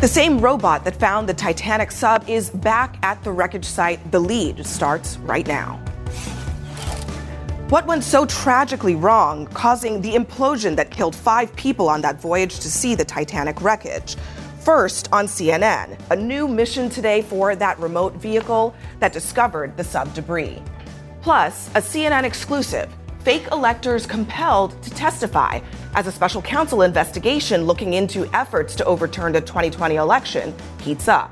The same robot that found the Titanic sub is back at the wreckage site. The lead starts right now. What went so tragically wrong, causing the implosion that killed five people on that voyage to see the Titanic wreckage? First on CNN, a new mission today for that remote vehicle that discovered the sub debris. Plus, a CNN exclusive fake electors compelled to testify as a special counsel investigation looking into efforts to overturn the 2020 election heats up.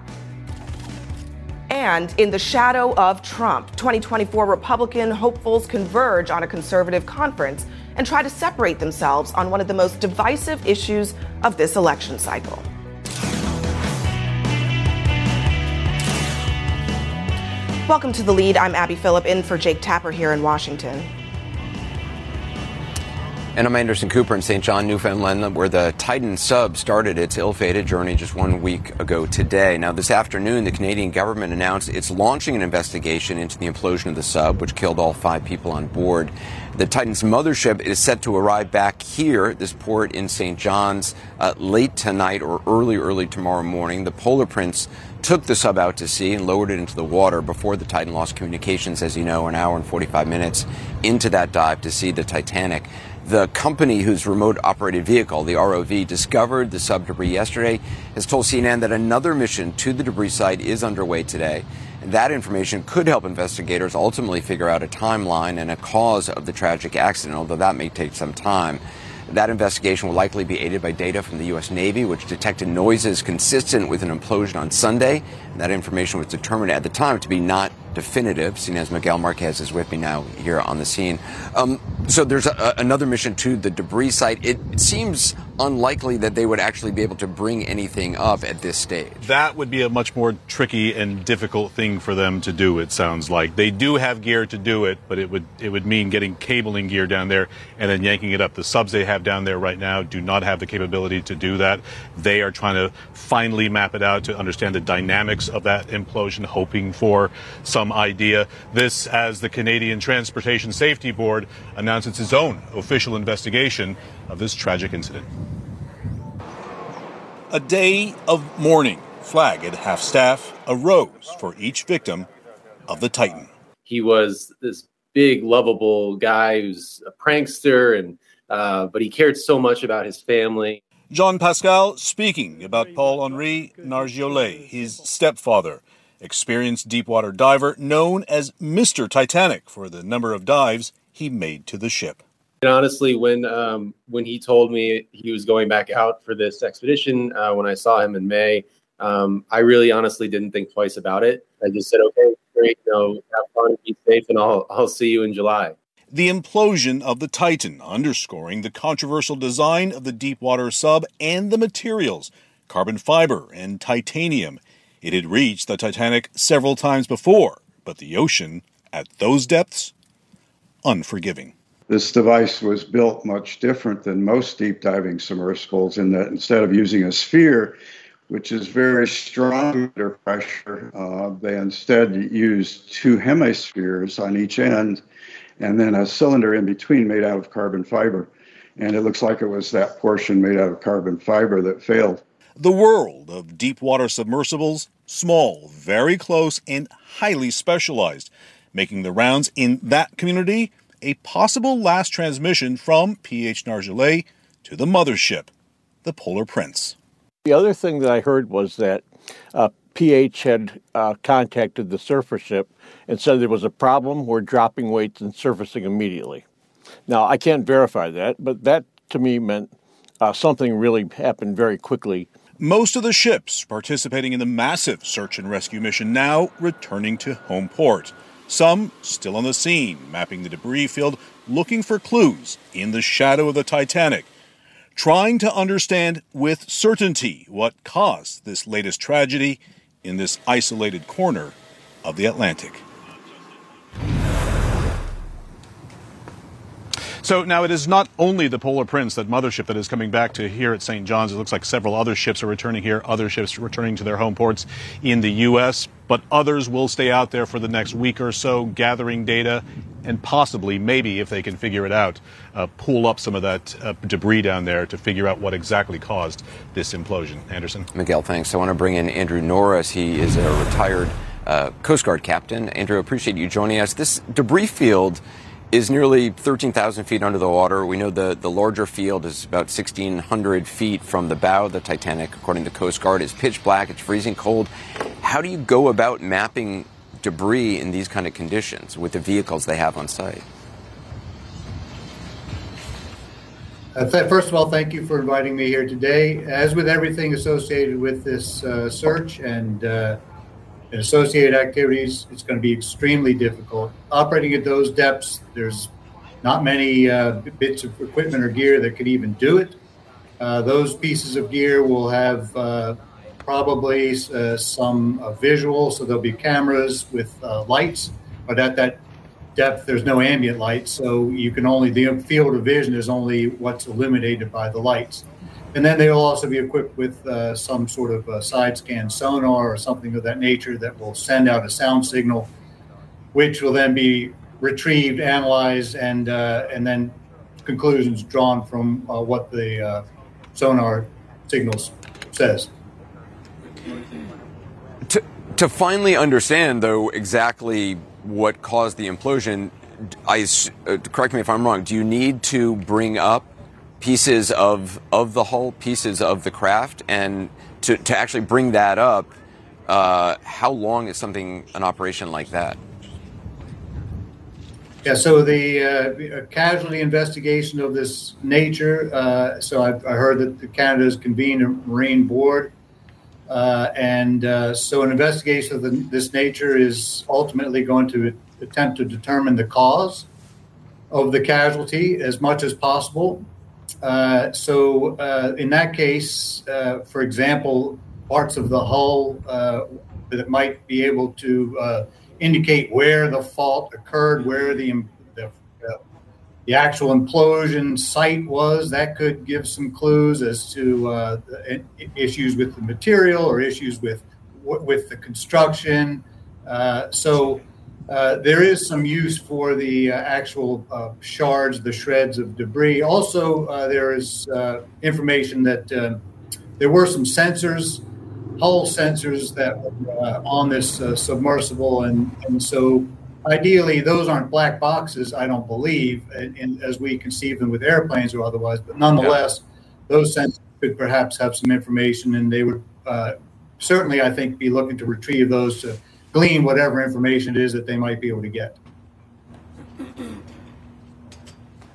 And in the shadow of Trump, 2024 Republican hopefuls converge on a conservative conference and try to separate themselves on one of the most divisive issues of this election cycle. Welcome to the lead. I'm Abby Phillip in for Jake Tapper here in Washington. And I'm Anderson Cooper in St. John, Newfoundland, where the Titan sub started its ill fated journey just one week ago today. Now, this afternoon, the Canadian government announced it's launching an investigation into the implosion of the sub, which killed all five people on board. The Titan's mothership is set to arrive back here, this port in St. John's, uh, late tonight or early, early tomorrow morning. The Polar Prince took the sub out to sea and lowered it into the water before the Titan lost communications, as you know, an hour and 45 minutes into that dive to see the Titanic. The company whose remote operated vehicle, the ROV, discovered the sub debris yesterday has told CNN that another mission to the debris site is underway today. And that information could help investigators ultimately figure out a timeline and a cause of the tragic accident, although that may take some time. That investigation will likely be aided by data from the U.S. Navy, which detected noises consistent with an implosion on Sunday. That information was determined at the time to be not definitive. as Miguel Marquez is with me now here on the scene. Um, so there's a, another mission to the debris site. It, it, seems unlikely that they would actually be able to bring anything up at this stage. That would be a much more tricky and difficult thing for them to do. It sounds like they do have gear to do it, but it would it would mean getting cabling gear down there and then yanking it up. The subs they have down there right now do not have the capability to do that. They are trying to finally map it out to understand the dynamics of that implosion, hoping for some some idea. This as the Canadian Transportation Safety Board announces its own official investigation of this tragic incident. A day of mourning, flag at half staff, arose for each victim of the Titan. He was this big, lovable guy who's a prankster, and uh, but he cared so much about his family. Jean Pascal speaking about Paul Henri Nargeolet, his stepfather, experienced deepwater diver known as Mr. Titanic for the number of dives he made to the ship. And honestly, when um, when he told me he was going back out for this expedition, uh, when I saw him in May, um, I really honestly didn't think twice about it. I just said, "Okay, great, you know, have fun, be safe, and I'll I'll see you in July." The implosion of the Titan, underscoring the controversial design of the deepwater sub and the materials, carbon fiber and titanium, it had reached the Titanic several times before, but the ocean, at those depths, unforgiving. This device was built much different than most deep diving submersibles in that instead of using a sphere, which is very strong under pressure, uh, they instead used two hemispheres on each end and then a cylinder in between made out of carbon fiber. And it looks like it was that portion made out of carbon fiber that failed. The world of deep water submersibles, small, very close, and highly specialized, making the rounds in that community a possible last transmission from PH Nargeolet to the mothership, the Polar Prince. The other thing that I heard was that uh, PH had uh, contacted the surface ship and said there was a problem. We're dropping weights and surfacing immediately. Now, I can't verify that, but that to me meant uh, something really happened very quickly most of the ships participating in the massive search and rescue mission now returning to home port. Some still on the scene, mapping the debris field, looking for clues in the shadow of the Titanic, trying to understand with certainty what caused this latest tragedy in this isolated corner of the Atlantic. So now it is not only the Polar Prince, that mothership, that is coming back to here at St. John's. It looks like several other ships are returning here, other ships returning to their home ports in the U.S., but others will stay out there for the next week or so, gathering data and possibly, maybe, if they can figure it out, uh, pull up some of that uh, debris down there to figure out what exactly caused this implosion. Anderson? Miguel, thanks. I want to bring in Andrew Norris. He is a retired uh, Coast Guard captain. Andrew, appreciate you joining us. This debris field is nearly 13,000 feet under the water. We know the, the larger field is about 1,600 feet from the bow of the Titanic, according to Coast Guard. It's pitch black, it's freezing cold. How do you go about mapping debris in these kind of conditions with the vehicles they have on site? Uh, first of all, thank you for inviting me here today. As with everything associated with this uh, search and uh, associated activities, it's going to be extremely difficult. Operating at those depths, there's not many uh, bits of equipment or gear that could even do it. Uh, those pieces of gear will have uh, probably uh, some uh, visual, so there'll be cameras with uh, lights, but at that depth, there's no ambient light, so you can only, the field of vision is only what's illuminated by the lights. And then they'll also be equipped with uh, some sort of a side scan sonar or something of that nature that will send out a sound signal, which will then be retrieved, analyzed, and uh, and then conclusions drawn from uh, what the uh, sonar signals says. To, to finally understand, though, exactly what caused the implosion, I uh, correct me if I'm wrong. Do you need to bring up pieces of of the hull, pieces of the craft, and to, to actually bring that up, uh, how long is something an operation like that? Yeah, so the uh, casualty investigation of this nature. Uh, so I, I, heard that Canada has convened a marine board, uh, and uh, so an investigation of the, this nature is ultimately going to attempt to determine the cause of the casualty as much as possible. Uh, so uh, in that case, uh, for example, parts of the hull uh, that might be able to indicate where the fault occurred, where the, the actual implosion site was, that could give some clues as to issues with the material or issues with with the construction. so uh, there is some use for the uh, actual uh, shards, the shreds of debris. Also, uh, there is uh, information that there were some sensors, hull sensors that were on this submersible, and, and so ideally those aren't black boxes. I don't believe, as we conceive them with airplanes or otherwise. But nonetheless, yeah. those sensors could perhaps have some information, and they would certainly, I think, be looking to retrieve those to glean whatever information it is that they might be able to get.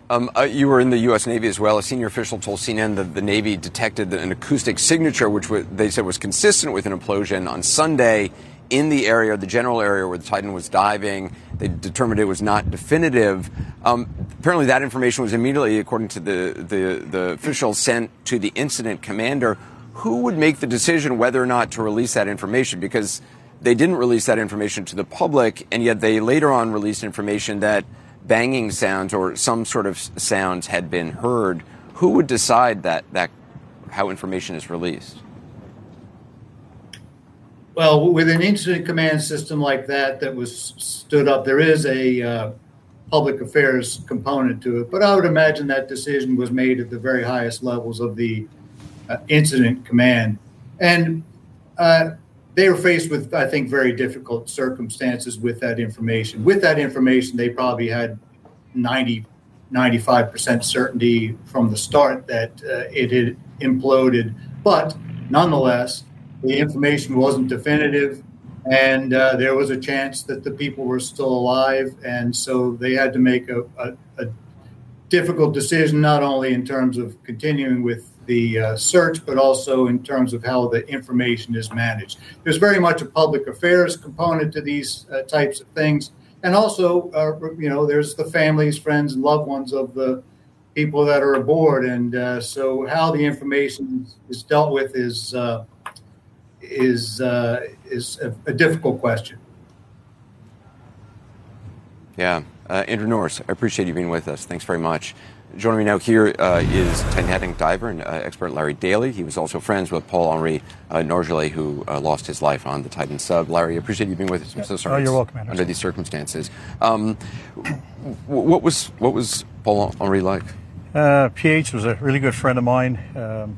Um, uh, you were in the U.S. Navy as well. A senior official told CNN that the Navy detected an acoustic signature, which they said was consistent with an implosion on Sunday in the area, the general area where the Titan was diving. They determined it was not definitive. Um, apparently, that information was immediately, according to the, the, the official, sent to the incident commander. Who would make the decision whether or not to release that information? Because they didn't release that information to the public, and yet they later on released information that banging sounds or some sort of sounds had been heard. Who would decide that, that how information is released? Well, with an incident command system like that that was stood up, there is a uh, public affairs component to it. But I would imagine that decision was made at the very highest levels of the uh, incident command. And uh, they were faced with, I think, very difficult circumstances with that information. With that information, they probably had 90, 95% certainty from the start that uh, it had imploded. But nonetheless, the information wasn't definitive, and uh, there was a chance that the people were still alive. And so they had to make a, a, a difficult decision, not only in terms of continuing with the uh, search, but also in terms of how the information is managed. There's very much a public affairs component to these uh, types of things, and also, uh, you know, there's the families, friends, and loved ones of the people that are aboard, and uh, so how the information is dealt with is uh, is uh, is a, a, difficult question. Yeah, Andrew Norris, I appreciate you being with us. Thanks very much. Joining me now here uh, is Titanic diver and uh, expert Larry Daly. He was also friends with Paul Henri uh, Nargeolet, who uh, lost his life on the Titan sub. Larry, I appreciate you being with us. I'm so sorry. Oh, you're welcome, Anderson. Under these circumstances, um, what was what was Paul Henri like? Uh, PH was a really good friend of mine. Um,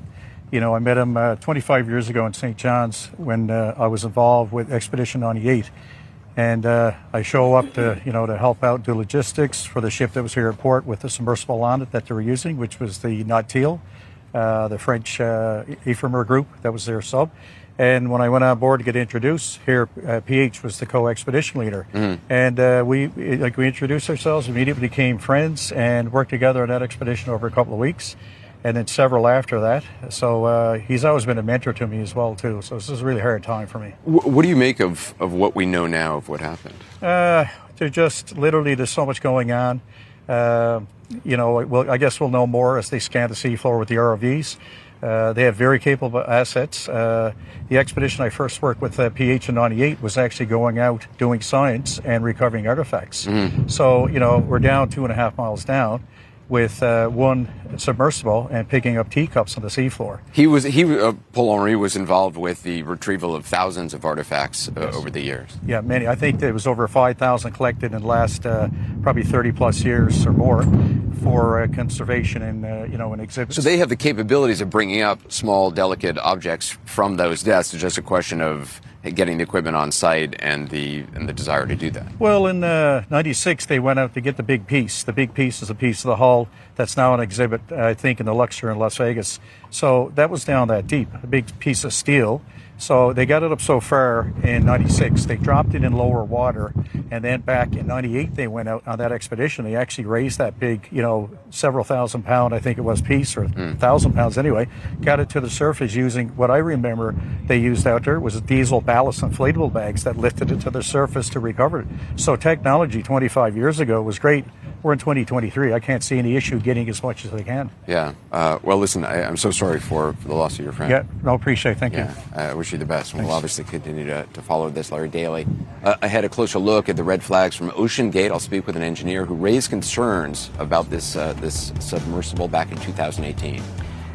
you know, I met him uh, 25 years ago in St. John's when I was involved with Expedition 98 and uh, I show up to you know to help out do logistics for the ship that was here at port with the submersible on it that they were using, which was the Nautile, uh, the French uh, Ifremer group that was their sub. And when I went on board to get introduced, here uh, PH was the co-expedition leader, mm. and uh, we like we introduced ourselves, immediately became friends, and worked together on that expedition over a couple of weeks and then several after that. So uh, he's always been a mentor to me as well too. So this is a really hard time for me. What do you make of, of what we know now of what happened? Uh, there's just literally there's so much going on. Uh, you know, well, I guess we'll know more as they scan the seafloor with the ROVs. Uh, they have very capable assets. Uh, the expedition I first worked with, uh, PH in 98, was actually going out doing science and recovering artifacts. Mm. So, you know, we're down two and a half miles down with uh, one submersible and picking up teacups on the seafloor. He was he uh, Paul Henri was involved with the retrieval of thousands of artifacts uh, yes. over the years. Yeah, many. I think there was over five thousand collected in the last uh, probably thirty plus years or more for uh, conservation and uh, you know an exhibit. So they have the capabilities of bringing up small, delicate objects from those deaths. It's just a question of getting the equipment on site and the and the desire to do that? Well, in '96 uh, they went out to get the big piece. The big piece is a piece of the hull that's now an exhibit, I think, in the Luxor in Las Vegas. So that was down that deep, a big piece of steel. So they got it up so far in 96. They dropped it in lower water. And then back in 98, they went out on that expedition. They actually raised that big, you know, several thousand pound, I think it was, piece, or mm. thousand pounds anyway, got it to the surface using what I remember they used out there was diesel ballast inflatable bags that lifted it to the surface to recover it. So technology 25 years ago was great we're in 2023. I can't see any issue getting as much as they can. Yeah. Uh, well, listen, I, am so sorry for, for, the loss of your friend. Yeah. No, appreciate it. Thank yeah, you. I wish you the best. And we'll obviously continue to, to follow this, Larry Daly. Uh, I had a closer look at the red flags from OceanGate. I'll speak with an engineer who raised concerns about this, uh, this submersible back in 2018.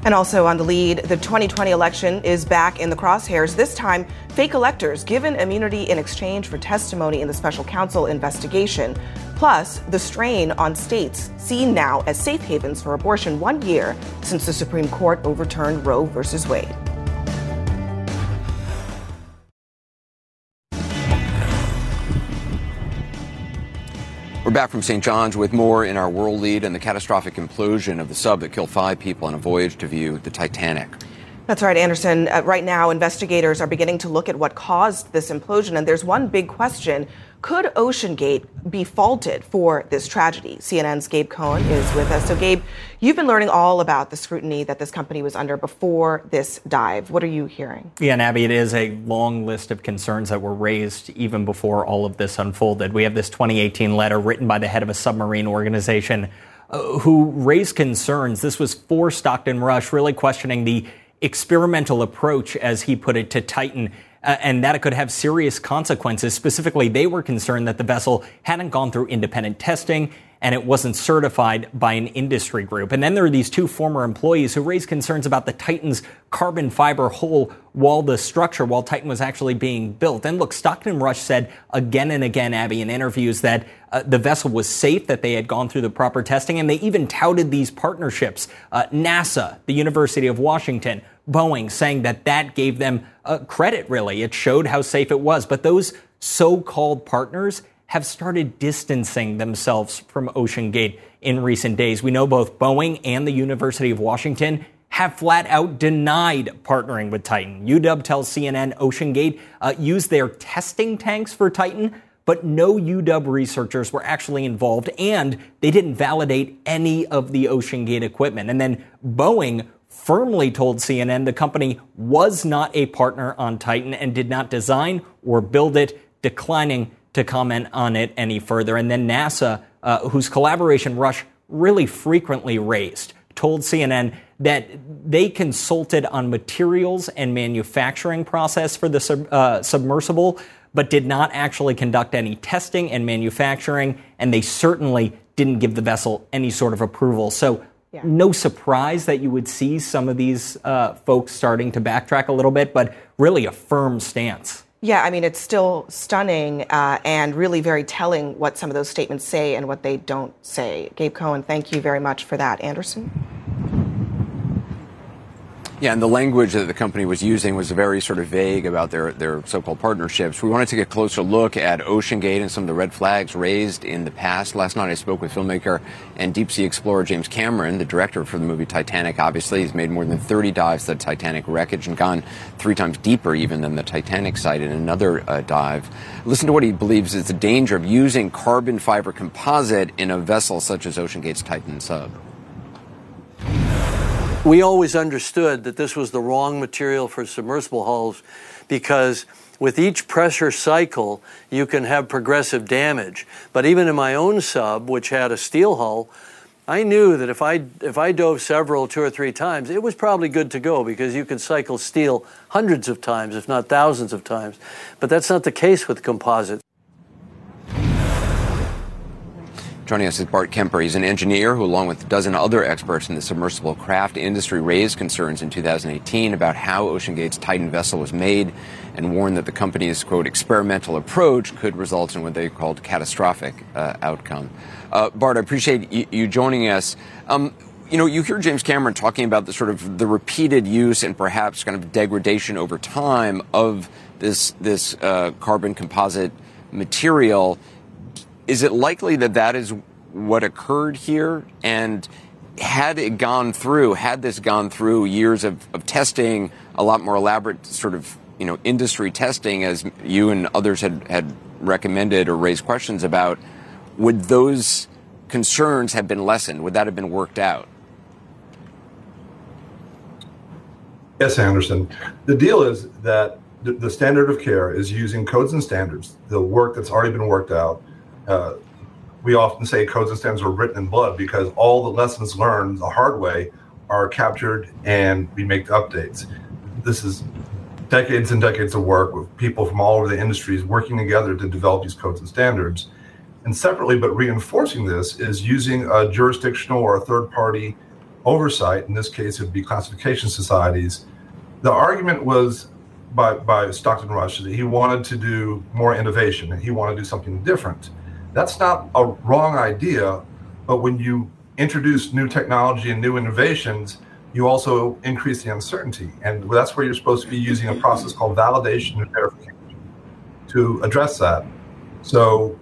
And also on the lead, the 2020 election is back in the crosshairs. This time, fake electors given immunity in exchange for testimony in the special counsel investigation. Plus, the strain on states seen now as safe havens for abortion one year since the Supreme Court overturned Roe v. Wade. We're back from St. John's with more in our world lead and the catastrophic implosion of the sub that killed five people on a voyage to view the Titanic. That's right, Anderson. Uh, right now, investigators are beginning to look at what caused this implosion, and there's one big question could OceanGate be faulted for this tragedy? CNN's Gabe Cohen is with us. So, Gabe, you've been learning all about the scrutiny that this company was under before this dive. What are you hearing? Yeah, and Abby, it is a long list of concerns that were raised even before all of this unfolded. We have this 2018 letter written by the head of a submarine organization uh, who raised concerns. This was for Stockton Rush, really questioning the experimental approach, as he put it, to Titan uh, and that it could have serious consequences. Specifically, they were concerned that the vessel hadn't gone through independent testing and it wasn't certified by an industry group. And then there are these two former employees who raised concerns about the Titan's carbon fiber hull while the structure, while Titan was actually being built. And look, Stockton Rush said again and again, Abby, in interviews that uh, the vessel was safe, that they had gone through the proper testing, and they even touted these partnerships. Uh, NASA, the University of Washington, Boeing, saying that that gave them uh, credit, really. It showed how safe it was. But those so called partners have started distancing themselves from OceanGate in recent days. We know both Boeing and the University of Washington have flat out denied partnering with Titan. UW tells CNN OceanGate uh, used their testing tanks for Titan, but no UW researchers were actually involved and they didn't validate any of the OceanGate equipment. And then Boeing firmly told CNN the company was not a partner on Titan and did not design or build it, declining to comment on it any further. And then NASA, uh, whose collaboration Rush really frequently raised, told CNN that they consulted on materials and manufacturing process for the sub, uh, submersible, but did not actually conduct any testing and manufacturing, and they certainly didn't give the vessel any sort of approval. So, yeah. no surprise that you would see some of these uh, folks starting to backtrack a little bit, but really a firm stance. Yeah, I mean, it's still stunning uh, and really very telling what some of those statements say and what they don't say. Gabe Cohen, thank you very much for that. Anderson? Yeah, and the language that the company was using was very sort of vague about their, their so-called partnerships. We wanted to get a closer look at OceanGate and some of the red flags raised in the past. Last night I spoke with filmmaker and deep sea explorer James Cameron, the director for the movie Titanic. Obviously, he's made more than 30 dives to the Titanic wreckage and gone three times deeper even than the Titanic site in another uh, dive. Listen to what he believes is the danger of using carbon fiber composite in a vessel such as OceanGate's Titan sub. We always understood that this was the wrong material for submersible hulls because with each pressure cycle, you can have progressive damage. But even in my own sub, which had a steel hull, I knew that if I if I dove several two or three times, it was probably good to go because you can cycle steel hundreds of times, if not thousands of times. But that's not the case with composites. Joining us is Bart Kemper. He's an engineer who, along with a dozen other experts in the submersible craft industry, raised concerns in 2018 about how OceanGate's Titan vessel was made and warned that the company's, quote, experimental approach could result in what they called catastrophic uh, outcome. Uh, Bart, I appreciate you, you joining us. Um, you know, you hear James Cameron talking about the sort of the repeated use and perhaps kind of degradation over time of this this uh, carbon composite material. Is it likely that that is what occurred here? And had it gone through, had this gone through years of, of testing, a lot more elaborate sort of you know industry testing, as you and others had, had recommended or raised questions about, would those concerns have been lessened? Would that have been worked out? Yes, Anderson. The deal is that the, standard of care is using codes and standards, the work that's already been worked out, we often say codes and standards are written in blood because all the lessons learned the hard way are captured and we make updates. This is decades and decades of work with people from all over the industries working together to develop these codes and standards. And separately, but reinforcing this, is using a jurisdictional or a third party oversight. In this case, it would be classification societies. The argument was by, by Stockton Rush that he wanted to do more innovation and he wanted to do something different. That's not a wrong idea, but when you introduce new technology and new innovations, you also increase the uncertainty. And that's where you're supposed to be using a process called validation and verification to address that. So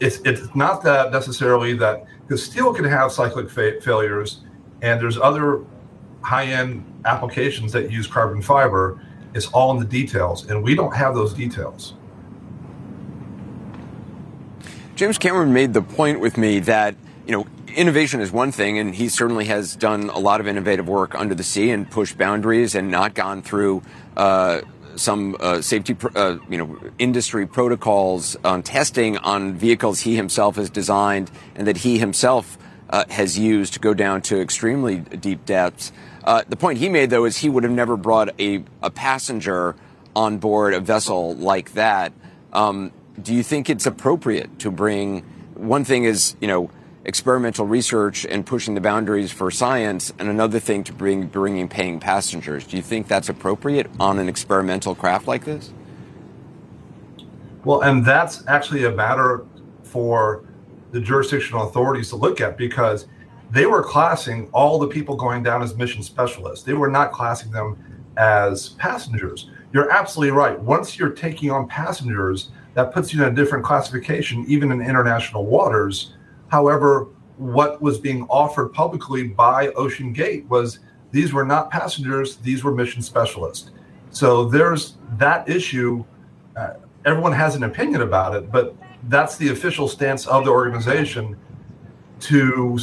it's, it's not that necessarily that because steel can have cyclic fa- failures, and there's other high end applications that use carbon fiber. It's all in the details, and we don't have those details. James Cameron made the point with me that, you know, innovation is one thing, and he certainly has done a lot of innovative work under the sea and pushed boundaries and not gone through uh, some uh, safety, uh, you know, industry protocols on testing on vehicles he himself has designed and that he himself uh, has used to go down to extremely deep depths. Uh, the point he made, though, is he would have never brought a, a passenger on board a vessel like that. Um, do you think it's appropriate to bring one thing is, you know, experimental research and pushing the boundaries for science, and another thing to bring bringing paying passengers. Do you think that's appropriate on an experimental craft like this? Well, and that's actually a matter for the jurisdictional authorities to look at because they were classing all the people going down as mission specialists. They were not classing them as passengers. You're absolutely right. Once you're taking on passengers, that puts you in a different classification, even in international waters. However, what was being offered publicly by Ocean Gate was these were not passengers, these were mission specialists. So there's that issue. Uh, everyone has an opinion about it, but that's the official stance of the organization to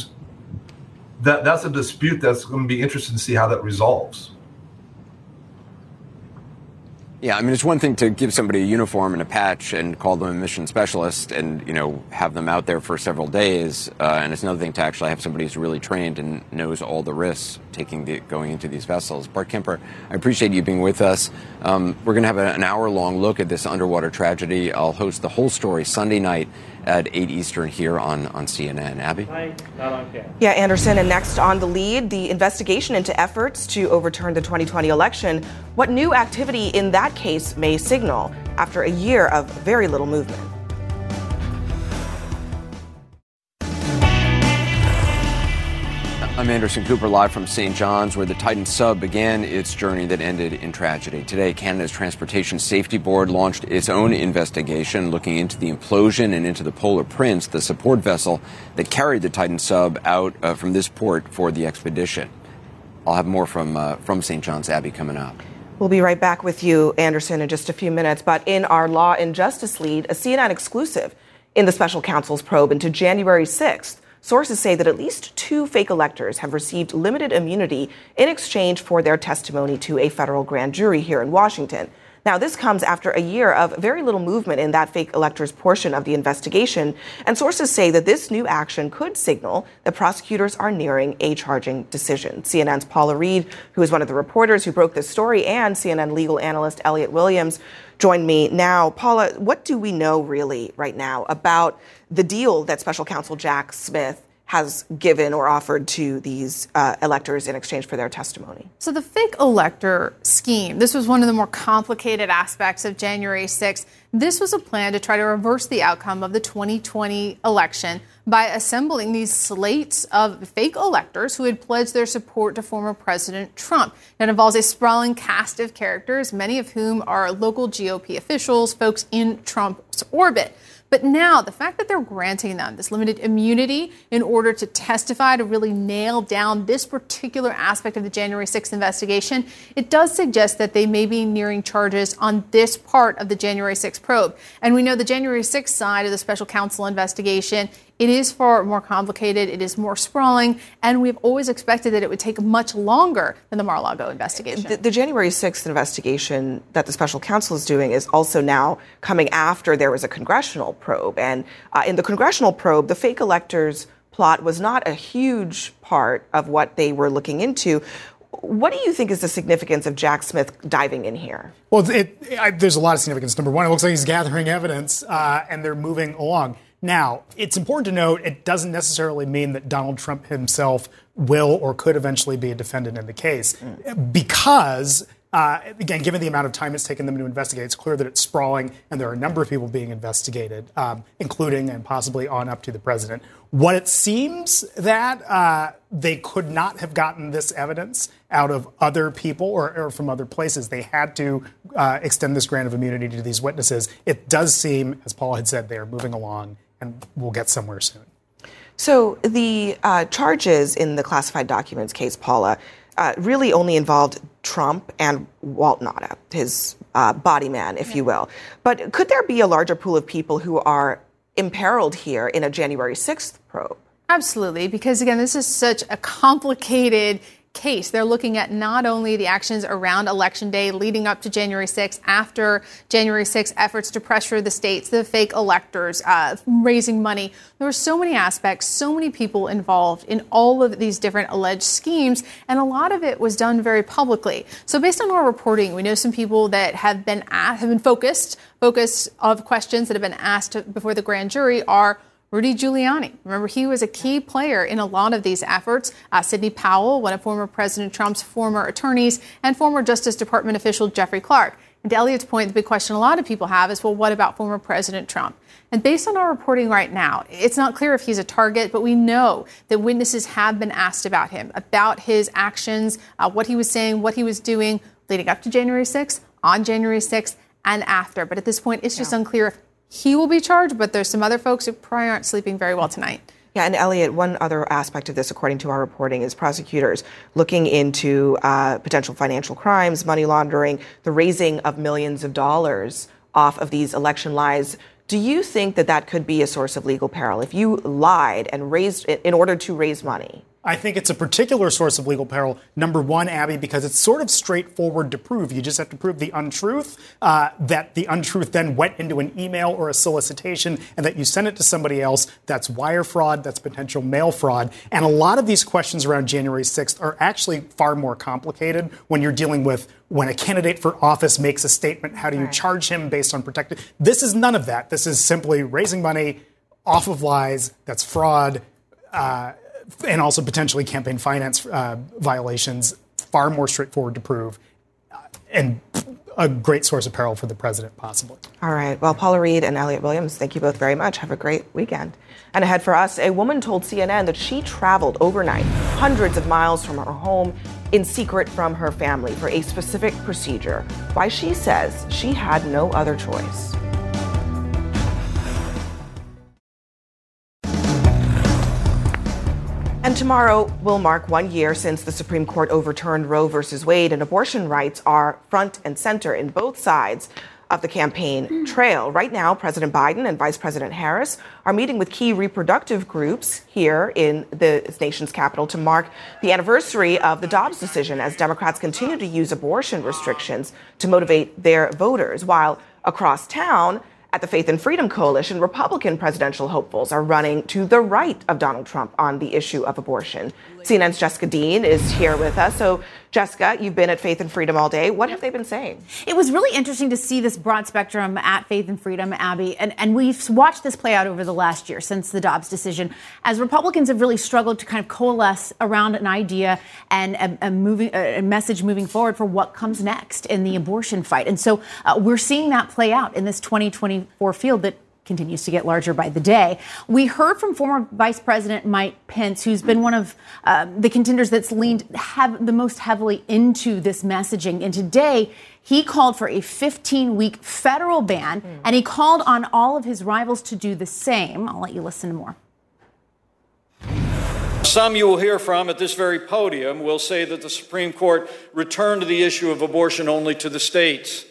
that that's a dispute that's going to be interesting to see how that resolves. Yeah, I mean, it's one thing to give somebody a uniform and a patch and call them a mission specialist and, you know, have them out there for several days. Uh, and it's another thing to actually have somebody who's really trained and knows all the risks taking the going into these vessels. Bart Kemper, I appreciate you being with us. Um, we're going to have an hour long look at this underwater tragedy. I'll host the whole story Sunday night at 8 Eastern here on, on CNN. Abby? Yeah, Anderson. And next on the lead, the investigation into efforts to overturn the 2020 election. What new activity in that case may signal after a year of very little movement? I'm Anderson Cooper, live from St. John's, where the Titan sub began its journey that ended in tragedy. Today, Canada's Transportation Safety Board launched its own investigation looking into the implosion and into the Polar Prince, the support vessel that carried the Titan sub out uh, from this port for the expedition. I'll have more from, uh, from St. John's Abby coming up. We'll be right back with you, Anderson, in just a few minutes. But in our Law and Justice lead, a CNN exclusive in the special counsel's probe into January 6th. Sources say that at least two fake electors have received limited immunity in exchange for their testimony to a federal grand jury here in Washington. Now, this comes after a year of very little movement in that fake electors portion of the investigation, and sources say that this new action could signal that prosecutors are nearing a charging decision. CNN's Paula Reed, who is one of the reporters who broke this story, and CNN legal analyst Elliot Williams join me now. Paula, what do we know really right now about the deal that special counsel Jack Smith has given or offered to these uh, electors in exchange for their testimony. So, the fake elector scheme, this was one of the more complicated aspects of January 6th. This was a plan to try to reverse the outcome of the 2020 election by assembling these slates of fake electors who had pledged their support to former President Trump. That involves a sprawling cast of characters, many of whom are local GOP officials, folks in Trump's orbit. But now, the fact that they're granting them this limited immunity in order to testify to really nail down this particular aspect of the January 6th investigation, it does suggest that they may be nearing charges on this part of the January 6th probe. And we know the January 6th side of the special counsel investigation it is far more complicated, it is more sprawling, and we've always expected that it would take much longer than the Mar a Lago investigation. The, the, January 6th investigation that the special counsel is doing is also now coming after there was a congressional probe. And uh, in the congressional probe, the fake electors plot was not a huge part of what they were looking into. What do you think is the significance of Jack Smith diving in here? Well, it, it, there's a lot of significance. Number one, it looks like he's gathering evidence uh, and they're moving along. Now, it's important to note it doesn't necessarily mean that Donald Trump himself will or could eventually be a defendant in the case mm. because uh, again, given the amount of time it's taken them to investigate, it's clear that it's sprawling, and there are a number of people being investigated, um, including and possibly on up to the president. What it seems that uh, they could not have gotten this evidence out of other people or, or from other places. They had to uh, extend this grant of immunity to these witnesses. It does seem, as Paul had said, they are moving along and we'll get somewhere soon. So the uh, charges in the classified documents case, Paula, uh, really only involved Trump and Walt Nauta, his uh, body man, if yeah. you will. But could there be a larger pool of people who are imperiled here in a January 6th probe? Absolutely, because again, this is such a complicated case. They're looking at not only the actions around Election Day leading up to January 6th, after January 6th, efforts to pressure the states, the fake electors, uh, raising money. There were so many aspects, so many people involved in all of these different alleged schemes, and a lot of it was done very publicly. So, based on our reporting, we know some people that have been asked, have been focused, focus of questions that have been asked before the grand jury are Rudy Giuliani. Remember, he was a key player in a lot of these efforts. Uh, Sidney Powell, one of former President Trump's former attorneys, and former Justice Department official Jeffrey Clark. And to Elliot's point, the big question a lot of people have is well, what about former President Trump? And based on our reporting right now, it's not clear if he's a target, but we know that witnesses have been asked about him, about his actions, uh, what he was saying, what he was doing leading up to January 6th, on January 6th, and after. But at this point, it's just yeah. unclear if he will be charged, but there's some other folks who probably aren't sleeping very well tonight. Yeah, and Elliot, one other aspect of this, according to our reporting, is prosecutors looking into uh, potential financial crimes, money laundering, the raising of millions of dollars off of these election lies. Do you think that that could be a source of legal peril if you lied and raised in order to raise money? I think it's a particular source of legal peril. Number one, Abby, because it's sort of straightforward to prove. You just have to prove the untruth, uh, that the untruth then went into an email or a solicitation, and that you sent it to somebody else. That's wire fraud, that's potential mail fraud. And a lot of these questions around January 6th are actually far more complicated when you're dealing with when a candidate for office makes a statement, how do you right. charge him based on protected? This is none of that. This is simply raising money off of lies. That's fraud. Uh, and also potentially campaign finance uh, violations, far more straightforward to prove, uh, and a great source of peril for the president, possibly. All right. Well, Paula Reed and Elliot Williams, thank you both very much. Have a great weekend. And ahead for us, a woman told CNN that she traveled overnight hundreds of miles from her home in secret from her family for a specific procedure. Why she says she had no other choice. And tomorrow will mark one year since the Supreme Court overturned Roe v. Wade, and abortion rights are front and center in both sides of the campaign trail. Right now, President Biden and Vice President Harris are meeting with key reproductive groups here in the nation's capital to mark the anniversary of the Dobbs decision as Democrats continue to use abortion restrictions to motivate their voters, while across town, at the Faith and Freedom Coalition, Republican presidential hopefuls are running to the right of Donald Trump on the issue of abortion. CNN's Jessica Dean is here with us. So, Jessica, you've been at Faith and Freedom all day. What have they been saying? It was really interesting to see this broad spectrum at Faith and Freedom, Abby. And, and we've watched this play out over the last year since the Dobbs decision, as Republicans have really struggled to kind of coalesce around an idea and a, a moving, a message moving forward for what comes next in the abortion fight. And so uh, we're seeing that play out in this 2024 field that continues to get larger by the day. We heard from former Vice President Mike Pence, who's been one of uh, the contenders that's leaned have the most heavily into this messaging. And today, he called for a 15 week federal ban, mm. and he called on all of his rivals to do the same. I'll let you listen to more. Some you will hear from at this very podium will say that the Supreme Court returned the issue of abortion only to the states,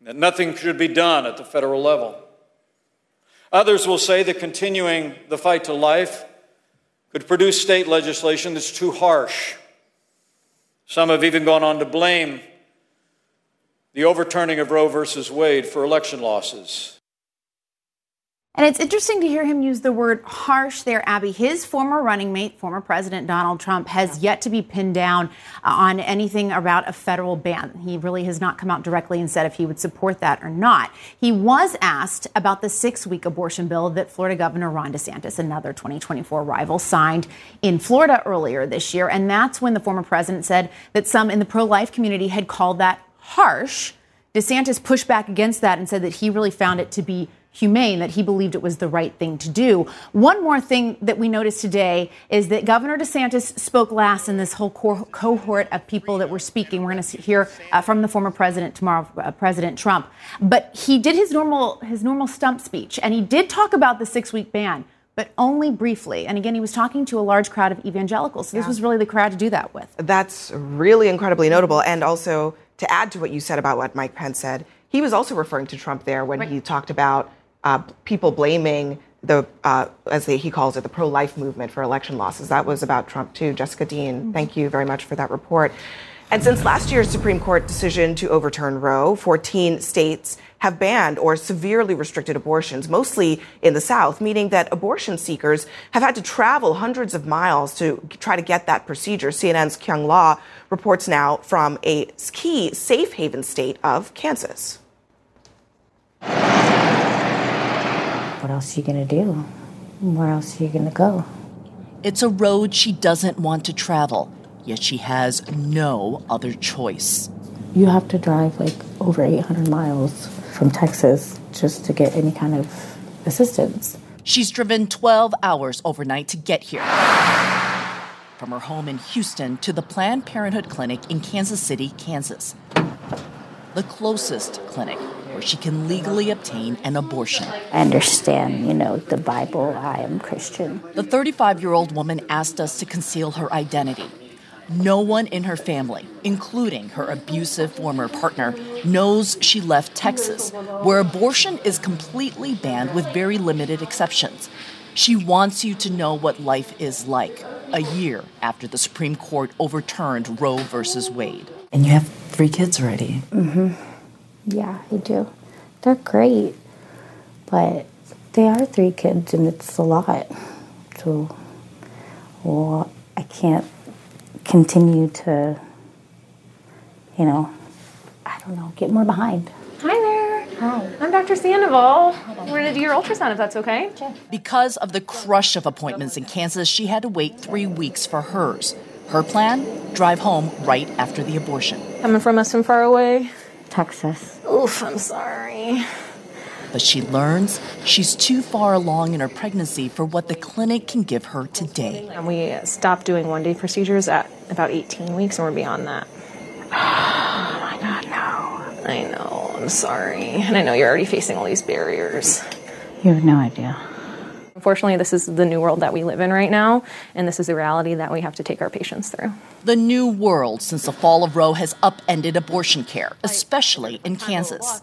that nothing should be done at the federal level. Others will say that continuing the fight to life could produce state legislation that's too harsh. Some have even gone on to blame the overturning of Roe versus Wade for election losses. And it's interesting to hear him use the word harsh there, Abby. His former running mate, former President Donald Trump, has yet to be pinned down uh, on anything about a federal ban. He really has not come out directly and said if he would support that or not. He was asked about the six week abortion bill that Florida Governor Ron DeSantis, another 2024 rival, signed in Florida earlier this year. And that's when the former president said that some in the pro life community had called that harsh. DeSantis pushed back against that and said that he really found it to be humane, that he believed it was the right thing to do. One more thing that we noticed today is that Governor DeSantis spoke last in this whole co- cohort of people that were speaking. We're going to hear uh, from the former president tomorrow, uh, President Trump. But he did his normal his normal stump speech, and he did talk about the six week ban. But only briefly. And again, he was talking to a large crowd of evangelicals. So this was really the crowd to do that with. That's really incredibly notable. And also, to add to what you said about what Mike Pence said, he was also referring to Trump there when right. he talked about uh, people blaming the, uh, as he calls it, the pro life movement for election losses. That was about Trump, too. Jessica Dean, mm-hmm. thank you very much for that report. And since last year's Supreme Court decision to overturn Roe, 14 states have banned or severely restricted abortions, mostly in the South, meaning that abortion seekers have had to travel hundreds of miles to try to get that procedure. CNN's Kyung Lah reports now from a key safe haven state of Kansas. What else are you going to do? Where else are you going to go? It's a road she doesn't want to travel, yet she has no other choice. You have to drive like over 800 miles from Texas just to get any kind of assistance. She's driven 12 hours overnight to get here. From her home in Houston to the Planned Parenthood Clinic in Kansas City, Kansas. The closest clinic where she can legally obtain an abortion. I understand, you know, the Bible. I am Christian. The 35 year old woman asked us to conceal her identity. No one in her family, including her abusive former partner, knows she left Texas, where abortion is completely banned with very limited exceptions. She wants you to know what life is like a year after the Supreme Court overturned Roe versus Wade. And you have three kids already. Mm-hmm. Yeah, I do. They're great, but they are three kids, and it's a lot. So, well, I can't continue to, you know, I don't know, get more behind. Hi there. Hi. I'm Dr. Sandoval. We're going to do your ultrasound if that's okay. Because of the crush of appointments in Kansas, she had to wait three weeks for hers. Her plan? Drive home right after the abortion. Coming from us from far away? Texas. Oof, I'm sorry. But she learns she's too far along in her pregnancy for what the clinic can give her today. And we stopped doing one day procedures at about 18 weeks, and we're beyond that. Oh my God, no. I know, I'm sorry. And I know you're already facing all these barriers. You have no idea. Unfortunately, this is the new world that we live in right now, and this is the reality that we have to take our patients through. The new world since the fall of Roe has upended abortion care, especially in Kansas.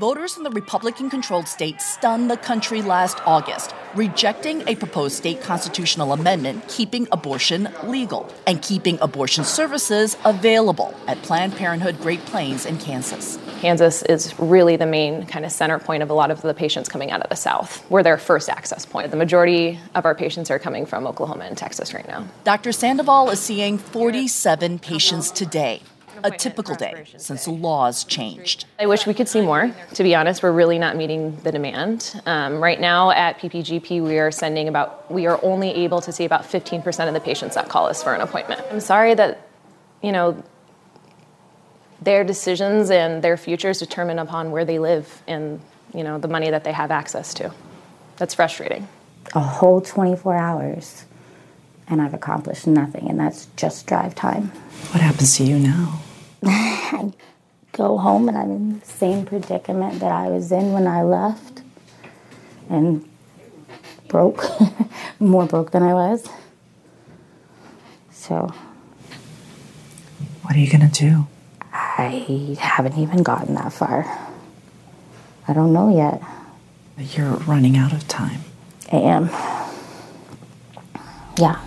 Voters in the Republican controlled state stunned the country last August, rejecting a proposed state constitutional amendment keeping abortion legal and keeping abortion services available at Planned Parenthood Great Plains in Kansas. Kansas is really the main kind of center point of a lot of the patients coming out of the South. We're their first access point. The majority of our patients are coming from Oklahoma and Texas right now. Dr. Sandoval is seeing 47 patients today, a typical day since the laws changed. I wish we could see more. To be honest, we're really not meeting the demand. Um, right now at PPGP, we are sending about, we are only able to see about 15% of the patients that call us for an appointment. I'm sorry that, you know, their decisions and their futures determine upon where they live and, you know, the money that they have access to. That's frustrating. A whole 24 hours, and I've accomplished nothing, and that's just drive time. What happens to you now? I go home and I'm in the same predicament that I was in when I left and broke, more broke than I was. So. What are you going to do? I haven't even gotten that far. I don't know yet. You're running out of time. I am. Yeah.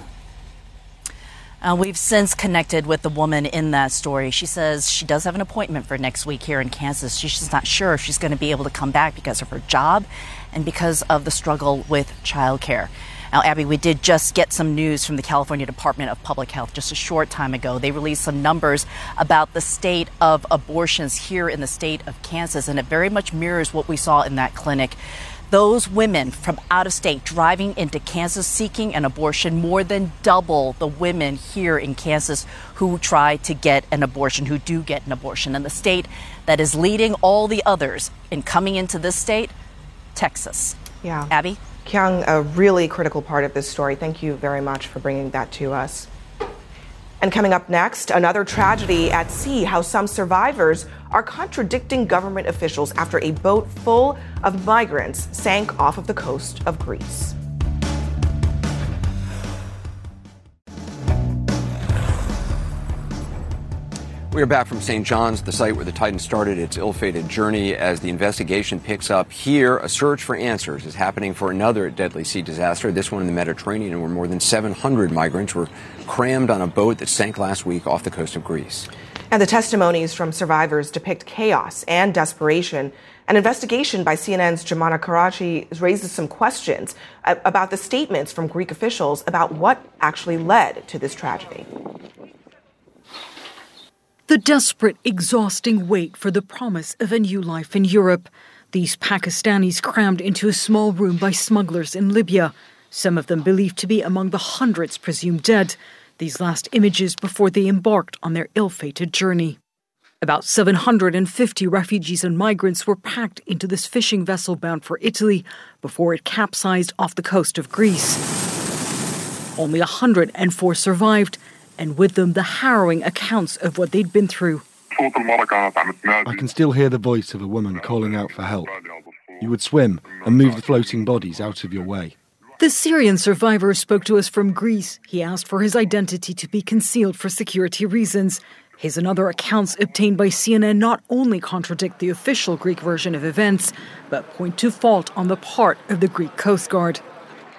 Uh, we've since connected with the woman in that story. She says she does have an appointment for next week here in Kansas. She's just not sure if she's going to be able to come back because of her job and because of the struggle with childcare. Now, Abby, we did just get some news from the California Department of Public Health just a short time ago. They released some numbers about the state of abortions here in the state of Kansas, and it very much mirrors what we saw in that clinic. Those women from out of state driving into Kansas seeking an abortion more than double the women here in Kansas who try to get an abortion, who do get an abortion. And the state that is leading all the others in coming into this state, Texas. Yeah. Abby? Kyung, a really critical part of this story. Thank you very much for bringing that to us. And coming up next, another tragedy at sea how some survivors are contradicting government officials after a boat full of migrants sank off of the coast of Greece. We are back from St. John's, the site where the Titan started its ill fated journey. As the investigation picks up here, a search for answers is happening for another deadly sea disaster, this one in the Mediterranean, where more than 700 migrants were crammed on a boat that sank last week off the coast of Greece. And the testimonies from survivors depict chaos and desperation. An investigation by CNN's Jomana Karadsheh raises some questions uh, about the statements from Greek officials about what actually led to this tragedy. The desperate, exhausting wait for the promise of a new life in Europe. These Pakistanis crammed into a small room by smugglers in Libya, some of them believed to be among the hundreds presumed dead. These last images before they embarked on their ill fated journey. About 750 refugees and migrants were packed into this fishing vessel bound for Italy before it capsized off the coast of Greece. Only 104 survived, and with them the harrowing accounts of what they'd been through. I can still hear the voice of a woman calling out for help. You would swim and move the floating bodies out of your way. The Syrian survivor spoke to us from Greece. He asked for his identity to be concealed for security reasons. His and other accounts obtained by CNN not only contradict the official Greek version of events, but point to fault on the part of the Greek Coast Guard.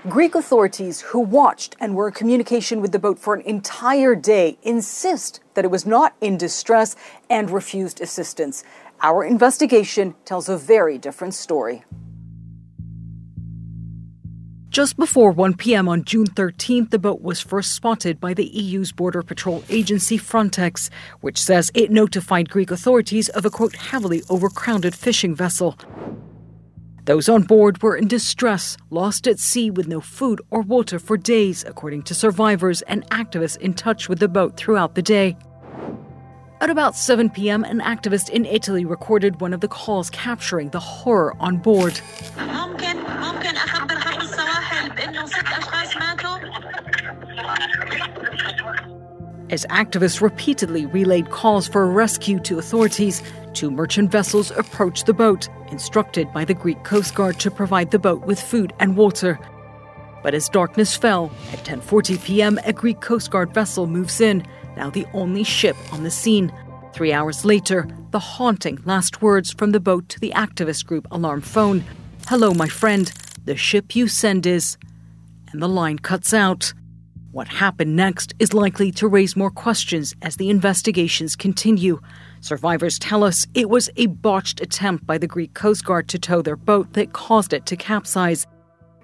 Greek authorities who watched and were in communication with the boat for an entire day insist that it was not in distress and refused assistance. Our investigation tells a very different story. Just before 1 p.m. on June 13th, the boat was first spotted by the EU's border patrol agency Frontex, which says it notified Greek authorities of a quote heavily overcrowded fishing vessel. Those on board were in distress, lost at sea with no food or water for days, according to survivors and activists in touch with the boat throughout the day. At about 7 p.m., an activist in Italy recorded one of the calls capturing the horror on board. As activists repeatedly relayed calls for a rescue to authorities, two merchant vessels approached the boat, instructed by the Greek Coast Guard to provide the boat with food and water. But as darkness fell, at 10:40 p.m., a Greek Coast Guard vessel moves in, now the only ship on the scene. 3 hours later, the haunting last words from the boat to the activist group alarm phone. "Hello, my friend. The ship you send is..." And the line cuts out. What happened next is likely to raise more questions as the investigations continue. Survivors tell us it was a botched attempt by the Greek Coast Guard to tow their boat that caused it to capsize.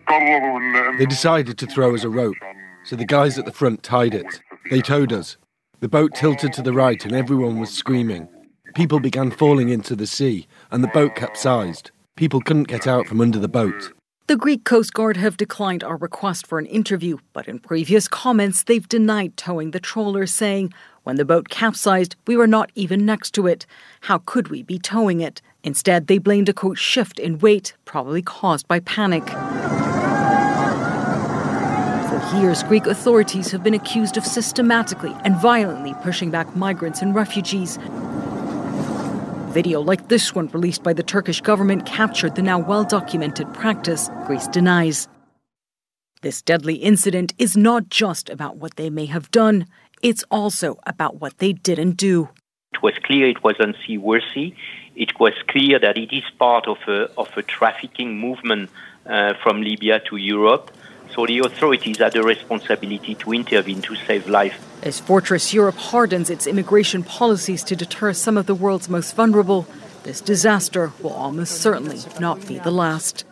They decided to throw us a rope, so the guys at the front tied it. They towed us. The boat tilted to the right and everyone was screaming. People began falling into the sea and the boat capsized. People couldn't get out from under the boat. The Greek Coast Guard have declined our request for an interview, but in previous comments, they've denied towing the trawler, saying, When the boat capsized, we were not even next to it. How could we be towing it? Instead, they blamed a quote shift in weight, probably caused by panic. For years, Greek authorities have been accused of systematically and violently pushing back migrants and refugees. Video like this one, released by the Turkish government, captured the now well documented practice Greece denies. This deadly incident is not just about what they may have done, it's also about what they didn't do. It was clear it was unseaworthy. It was clear that it is part of a, of a trafficking movement uh, from Libya to Europe. So the authorities had a responsibility to intervene to save life. As Fortress Europe hardens its immigration policies to deter some of the world's most vulnerable, this disaster will almost certainly not be the last.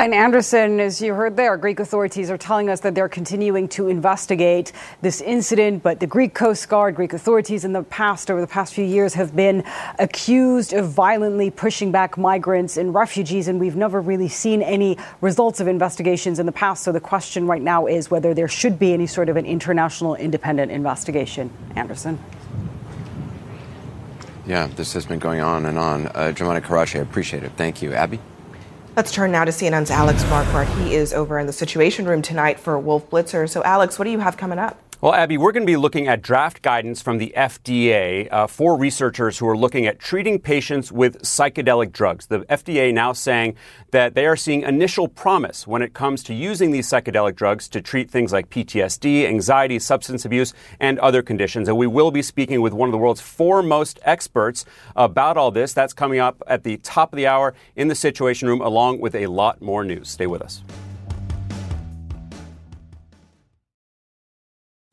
And Anderson, as you heard there, Greek authorities are telling us that they're continuing to investigate this incident. But the Greek Coast Guard, Greek authorities in the past, over the past few years, have been accused of violently pushing back migrants and refugees. And we've never really seen any results of investigations in the past. So the question right now is whether there should be any sort of an international independent investigation. Anderson. Yeah, this has been going on and on. Uh, Jomana Karadsheh, I appreciate it. Thank you. Abby? Let's turn now to CNN's Alex Marquardt. He is over in the Situation Room tonight for Wolf Blitzer. So, Alex, what do you have coming up? Well, Abby, we're going to be looking at draft guidance from the FDA uh, for researchers who are looking at treating patients with psychedelic drugs. The FDA now saying that they are seeing initial promise when it comes to using these psychedelic drugs to treat things like PTSD, anxiety, substance abuse, and other conditions. And we will be speaking with one of the world's foremost experts about all this. That's coming up at the top of the hour in the Situation Room, along with a lot more news. Stay with us.